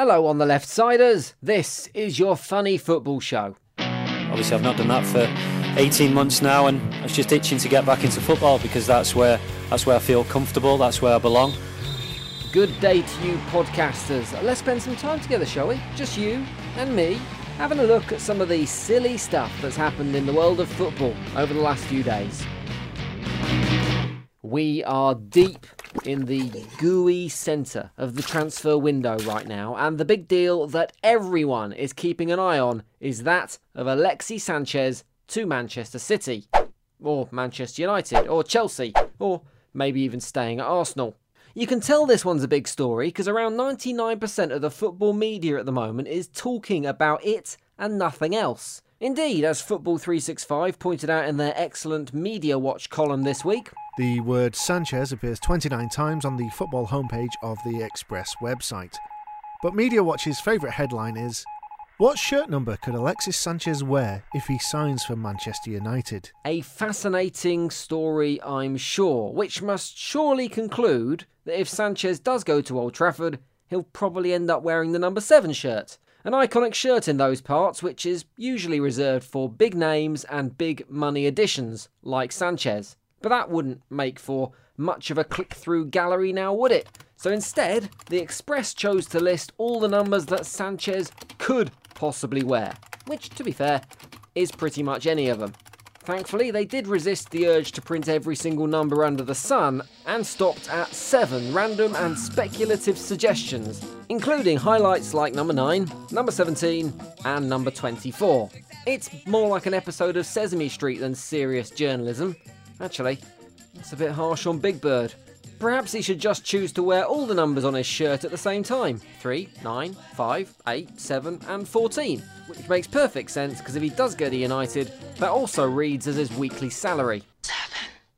Hello on the left siders. This is your funny football show. Obviously, I've not done that for 18 months now, and I was just itching to get back into football because that's where that's where I feel comfortable. That's where I belong. Good day to you, podcasters. Let's spend some time together, shall we? Just you and me, having a look at some of the silly stuff that's happened in the world of football over the last few days. We are deep in the gooey centre of the transfer window right now, and the big deal that everyone is keeping an eye on is that of Alexis Sanchez to Manchester City, or Manchester United, or Chelsea, or maybe even staying at Arsenal. You can tell this one's a big story because around 99% of the football media at the moment is talking about it and nothing else. Indeed, as Football 365 pointed out in their excellent Media Watch column this week, the word Sanchez appears 29 times on the football homepage of the Express website. But Media Watch's favourite headline is What shirt number could Alexis Sanchez wear if he signs for Manchester United? A fascinating story, I'm sure, which must surely conclude that if Sanchez does go to Old Trafford, he'll probably end up wearing the number 7 shirt. An iconic shirt in those parts, which is usually reserved for big names and big money additions, like Sanchez. But that wouldn't make for much of a click through gallery now, would it? So instead, the Express chose to list all the numbers that Sanchez could possibly wear, which, to be fair, is pretty much any of them. Thankfully, they did resist the urge to print every single number under the sun and stopped at seven random and speculative suggestions, including highlights like number 9, number 17, and number 24. It's more like an episode of Sesame Street than serious journalism. Actually, that's a bit harsh on Big Bird. Perhaps he should just choose to wear all the numbers on his shirt at the same time 3, 9, 5, 8, 7, and 14. Which makes perfect sense because if he does go to United, that also reads as his weekly salary.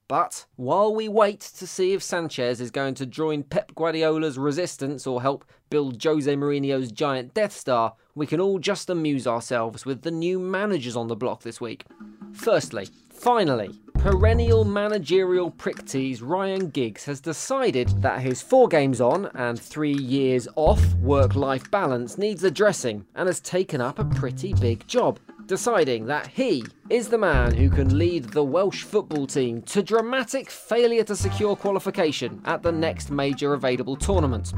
But while we wait to see if Sanchez is going to join Pep Guardiola's resistance or help build Jose Mourinho's giant Death Star, we can all just amuse ourselves with the new managers on the block this week. Firstly, finally, perennial managerial prick tease Ryan Giggs has decided that his four games on and three years off work life balance needs addressing and has taken up a pretty big job. Deciding that he is the man who can lead the Welsh football team to dramatic failure to secure qualification at the next major available tournament.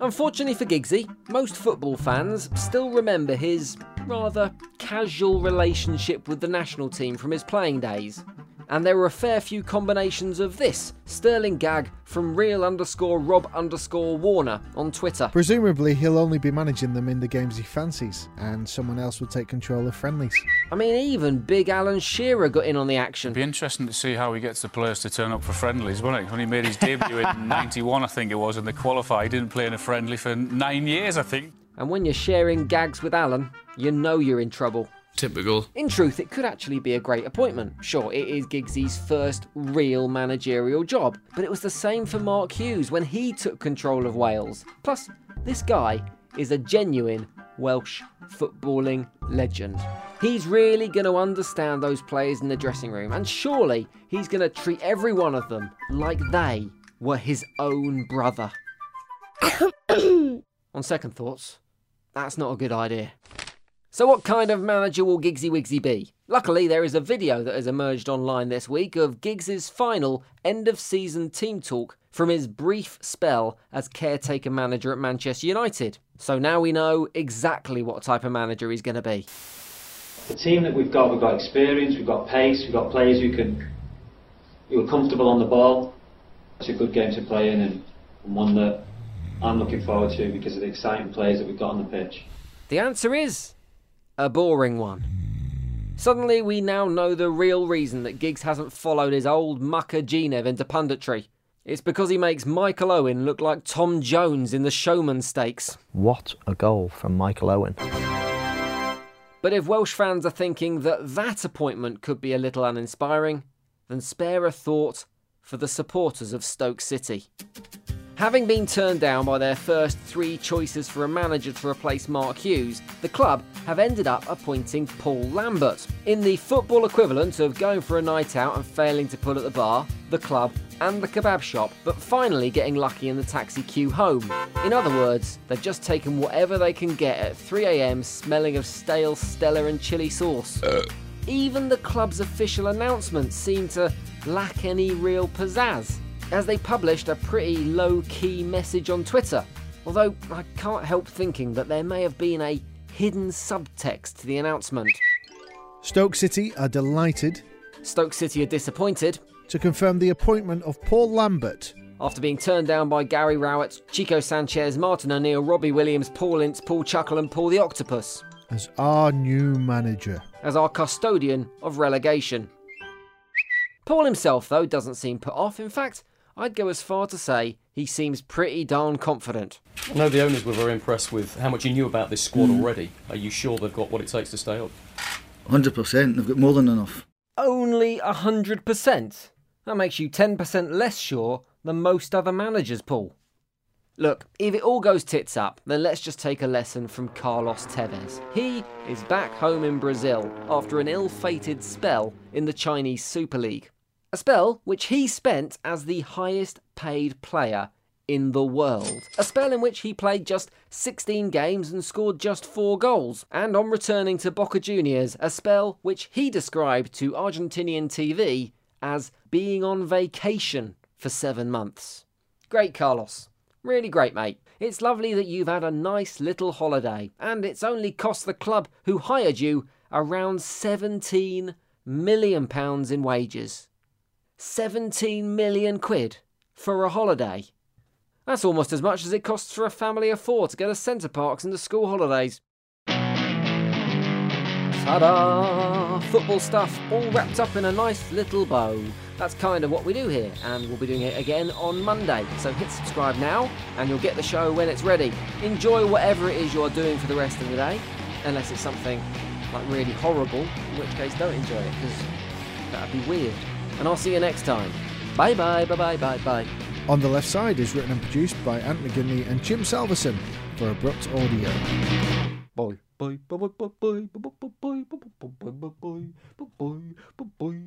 Unfortunately for Giggsy, most football fans still remember his rather casual relationship with the national team from his playing days and there were a fair few combinations of this sterling gag from real underscore Rob underscore Warner on Twitter. Presumably, he'll only be managing them in the games he fancies, and someone else will take control of friendlies. I mean, even big Alan Shearer got in on the action. It'd be interesting to see how he gets the players to turn up for friendlies, won't it? When he made his debut in '91, I think it was, in the qualify, he didn't play in a friendly for nine years, I think. And when you're sharing gags with Alan, you know you're in trouble. Typical. In truth, it could actually be a great appointment. Sure, it is Giggsy's first real managerial job, but it was the same for Mark Hughes when he took control of Wales. Plus, this guy is a genuine Welsh footballing legend. He's really going to understand those players in the dressing room, and surely he's going to treat every one of them like they were his own brother. On second thoughts, that's not a good idea. So, what kind of manager will Giggsy Wigsy be? Luckily, there is a video that has emerged online this week of Giggs's final end of season team talk from his brief spell as caretaker manager at Manchester United. So now we know exactly what type of manager he's going to be. The team that we've got, we've got experience, we've got pace, we've got players who can who are comfortable on the ball. It's a good game to play in and, and one that I'm looking forward to because of the exciting players that we've got on the pitch. The answer is a boring one. Suddenly, we now know the real reason that Giggs hasn't followed his old mucker Genev into punditry. It's because he makes Michael Owen look like Tom Jones in the Showman Stakes. What a goal from Michael Owen. But if Welsh fans are thinking that that appointment could be a little uninspiring, then spare a thought for the supporters of Stoke City. Having been turned down by their first three choices for a manager to replace Mark Hughes, the club have ended up appointing Paul Lambert. In the football equivalent of going for a night out and failing to pull at the bar, the club and the kebab shop, but finally getting lucky in the taxi queue home. In other words, they've just taken whatever they can get at 3am smelling of stale Stella and chili sauce. Uh. Even the club's official announcements seem to lack any real pizzazz, as they published a pretty low key message on Twitter. Although I can't help thinking that there may have been a hidden subtext to the announcement. Stoke City are delighted Stoke City are disappointed to confirm the appointment of Paul Lambert after being turned down by Gary Rowett, Quique Sanchez, Martin O'Neill, Robbie Williams, Paul Ince, Paul Chuckle, and Paul the Octopus as our new manager. as our custodian of relegation. Paul himself, though, doesn't seem put off. In fact, I'd go as far to say he seems pretty darn confident. I know the owners were very impressed with how much you knew about this squad mm. already. Are you sure they've got what it takes to stay up? 100%. They've got more than enough. Only 100%? That makes you 10% less sure than most other managers, Paul. Look, if it all goes tits up, then let's just take a lesson from Carlos Tevez. He is back home in Brazil after an ill fated spell in the Chinese Super League. A spell which he spent as the highest paid player in the world. A spell in which he played just 16 games and scored just 4 goals. And on returning to Boca Juniors, a spell which he described to Argentinian TV as being on vacation for 7 months. Great, Carlos. Really great, mate. It's lovely that you've had a nice little holiday, and it's only cost the club who hired you around 17 million pounds in wages. 17 million quid for a holiday. That's almost as much as it costs for a family of four to go to Center Parcs in the school holidays. Ta-da! Football stuff all wrapped up in a nice little bow. That's kind of what we do here, and we'll be doing it again on Monday. So hit subscribe now, and you'll get the show when it's ready. Enjoy whatever it is you're doing for the rest of the day, unless it's something like really horrible, in which case don't enjoy it, because that'd be weird. And I'll see you next time. Bye bye, bye bye, bye bye. On the left side is written and produced by Ant McGinley and Jim Salverson for Abrupt Audio. Bye. Bye bye bye bye bye bye bye bye bye bye bye bye bye bye bye